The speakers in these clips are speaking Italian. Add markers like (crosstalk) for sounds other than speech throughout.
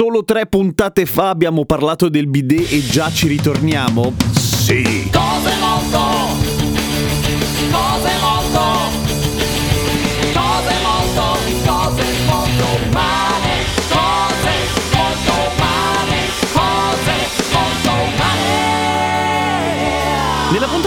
Solo tre puntate fa abbiamo parlato del bidet e già ci ritorniamo? Sì! Cose molto, cose molto,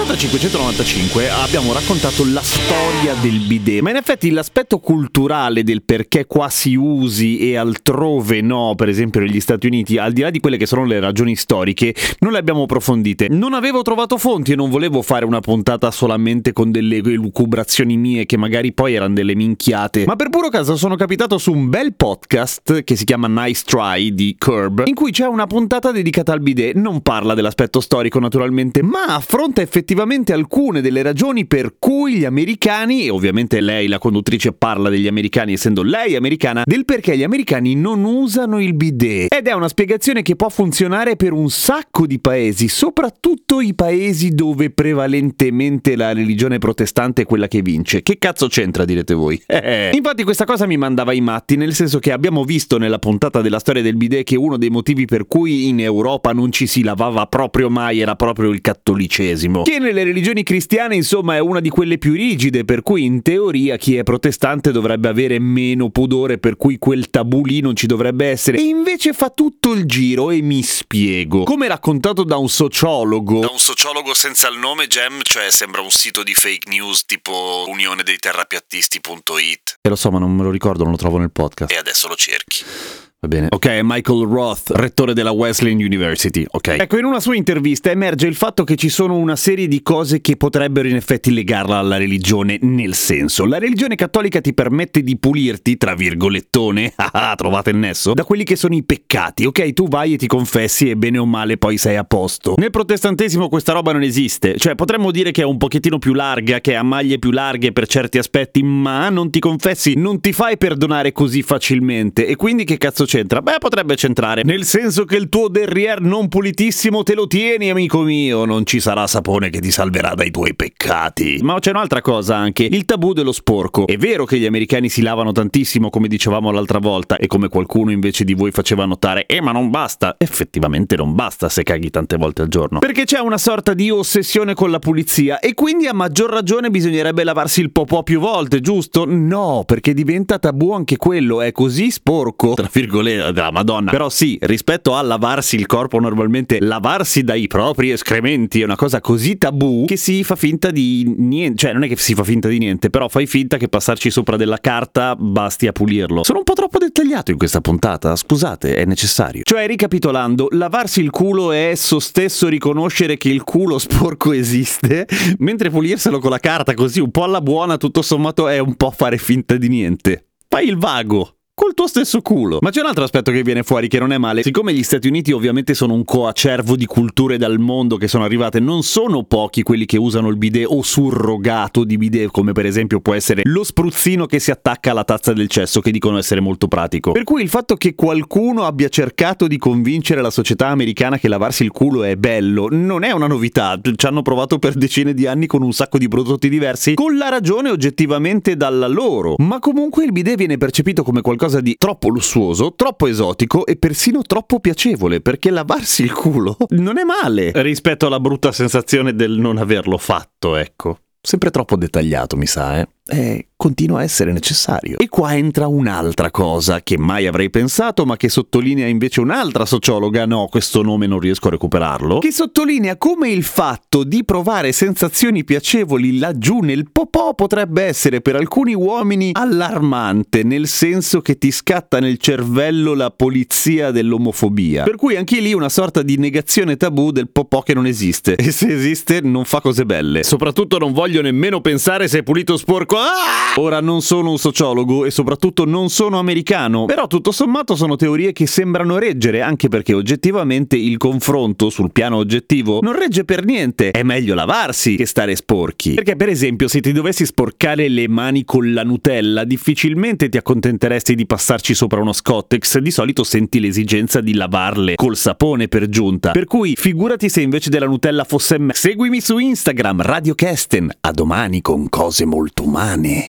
puntata 595 abbiamo raccontato la storia del bidet, ma in effetti l'aspetto culturale del perché qua si usi e altrove no, per esempio negli Stati Uniti, al di là di quelle che sono le ragioni storiche, non le abbiamo approfondite. Non avevo trovato fonti e non volevo fare una puntata solamente con delle lucubrazioni mie che magari poi erano delle minchiate, ma per puro caso sono capitato su un bel podcast che si chiama Nice Try di Curb, in cui c'è una puntata dedicata al bidet. Non parla dell'aspetto storico naturalmente, ma affronta effettivamente alcune delle ragioni per cui gli americani, e ovviamente lei, la conduttrice, parla degli americani essendo lei americana, del perché gli americani non usano il bidet. Ed è una spiegazione che può funzionare per un sacco di paesi, soprattutto i paesi dove prevalentemente la religione protestante è quella che vince. Che cazzo c'entra, direte voi? (laughs) Eh. Infatti questa cosa mi mandava i matti, nel senso che abbiamo visto nella puntata della storia del bidet che uno dei motivi per cui in Europa non ci si lavava proprio mai era proprio il cattolicesimo. Che nelle religioni cristiane, insomma, è una di quelle più rigide, per cui in teoria chi è protestante dovrebbe avere meno pudore, per cui quel tabù lì non ci dovrebbe essere. E invece fa tutto il giro e mi spiego. Come raccontato da un sociologo. Da un sociologo senza il nome, Gem, cioè sembra un sito di fake news tipo unione dei terrapiattisti.it. E lo so, ma non me lo ricordo, non lo trovo nel podcast. E adesso lo cerchi. Va bene. Ok, è Michael Roth, rettore della Wesleyan University. Ok. Ecco, in una sua intervista emerge il fatto che ci sono una serie di cose che potrebbero in effetti legarla alla religione, nel senso, la religione cattolica ti permette di pulirti, tra virgolettone, (laughs) ah, trovate il nesso, da quelli che sono i peccati. Ok, tu vai e ti confessi e bene o male poi sei a posto. Nel protestantesimo questa roba non esiste, cioè potremmo dire che è un pochettino più larga, che ha maglie più larghe per certi aspetti, ma non ti confessi, non ti fai perdonare così facilmente e quindi che cazzo c'entra? Beh, potrebbe centrare. Nel senso che il tuo derrière non pulitissimo te lo tieni, amico mio. Non ci sarà sapone che ti salverà dai tuoi peccati. Ma c'è un'altra cosa anche: il tabù dello sporco. È vero che gli americani si lavano tantissimo, come dicevamo l'altra volta, e come qualcuno invece di voi faceva notare, eh, ma non basta. Effettivamente non basta se caghi tante volte al giorno. Perché c'è una sorta di ossessione con la pulizia, e quindi a maggior ragione bisognerebbe lavarsi il popò più volte, giusto? No, perché diventa tabù anche quello. È così sporco, tra virgolette della Madonna. Però sì, rispetto a lavarsi il corpo normalmente, lavarsi dai propri escrementi è una cosa così tabù che si fa finta di niente. Cioè, non è che si fa finta di niente, però fai finta che passarci sopra della carta basti a pulirlo. Sono un po' troppo dettagliato in questa puntata, scusate, è necessario. Cioè, ricapitolando, lavarsi il culo è esso stesso riconoscere che il culo sporco esiste, (laughs) mentre pulirselo con la carta così un po' alla buona, tutto sommato, è un po' fare finta di niente. Fai il vago col tuo stesso culo. Ma c'è un altro aspetto che viene fuori che non è male. Siccome gli Stati Uniti ovviamente sono un coacervo di culture dal mondo che sono arrivate, non sono pochi quelli che usano il bidet o surrogato di bidet, come per esempio può essere lo spruzzino che si attacca alla tazza del cesso, che dicono essere molto pratico. Per cui il fatto che qualcuno abbia cercato di convincere la società americana che lavarsi il culo è bello non è una novità. Ci hanno provato per decine di anni con un sacco di prodotti diversi, con la ragione oggettivamente dalla loro. Ma comunque il bidet viene percepito come qualcosa di troppo lussuoso, troppo esotico e persino troppo piacevole, perché lavarsi il culo (laughs) non è male rispetto alla brutta sensazione del non averlo fatto, ecco. Sempre troppo dettagliato, mi sa, eh? Eh, continua a essere necessario. E qua entra un'altra cosa che mai avrei pensato, ma che sottolinea invece un'altra sociologa, no, questo nome non riesco a recuperarlo, che sottolinea come il fatto di provare sensazioni piacevoli laggiù nel popò potrebbe essere per alcuni uomini allarmante, nel senso che ti scatta nel cervello la polizia dell'omofobia. Per cui anche lì una sorta di negazione tabù del popò che non esiste. E se esiste non fa cose belle. Soprattutto non voglio nemmeno pensare se è pulito sporco qua. Ah! Ora non sono un sociologo e soprattutto non sono americano, però tutto sommato sono teorie che sembrano reggere, anche perché oggettivamente il confronto sul piano oggettivo non regge per niente. È meglio lavarsi che stare sporchi. Perché per esempio se ti dovessi sporcare le mani con la Nutella, difficilmente ti accontenteresti di passarci sopra uno Scottex, di solito senti l'esigenza di lavarle col sapone per giunta. Per cui figurati se invece della Nutella fosse me. Seguimi su Instagram, Radio Kesten. A domani con cose molto umane. mane.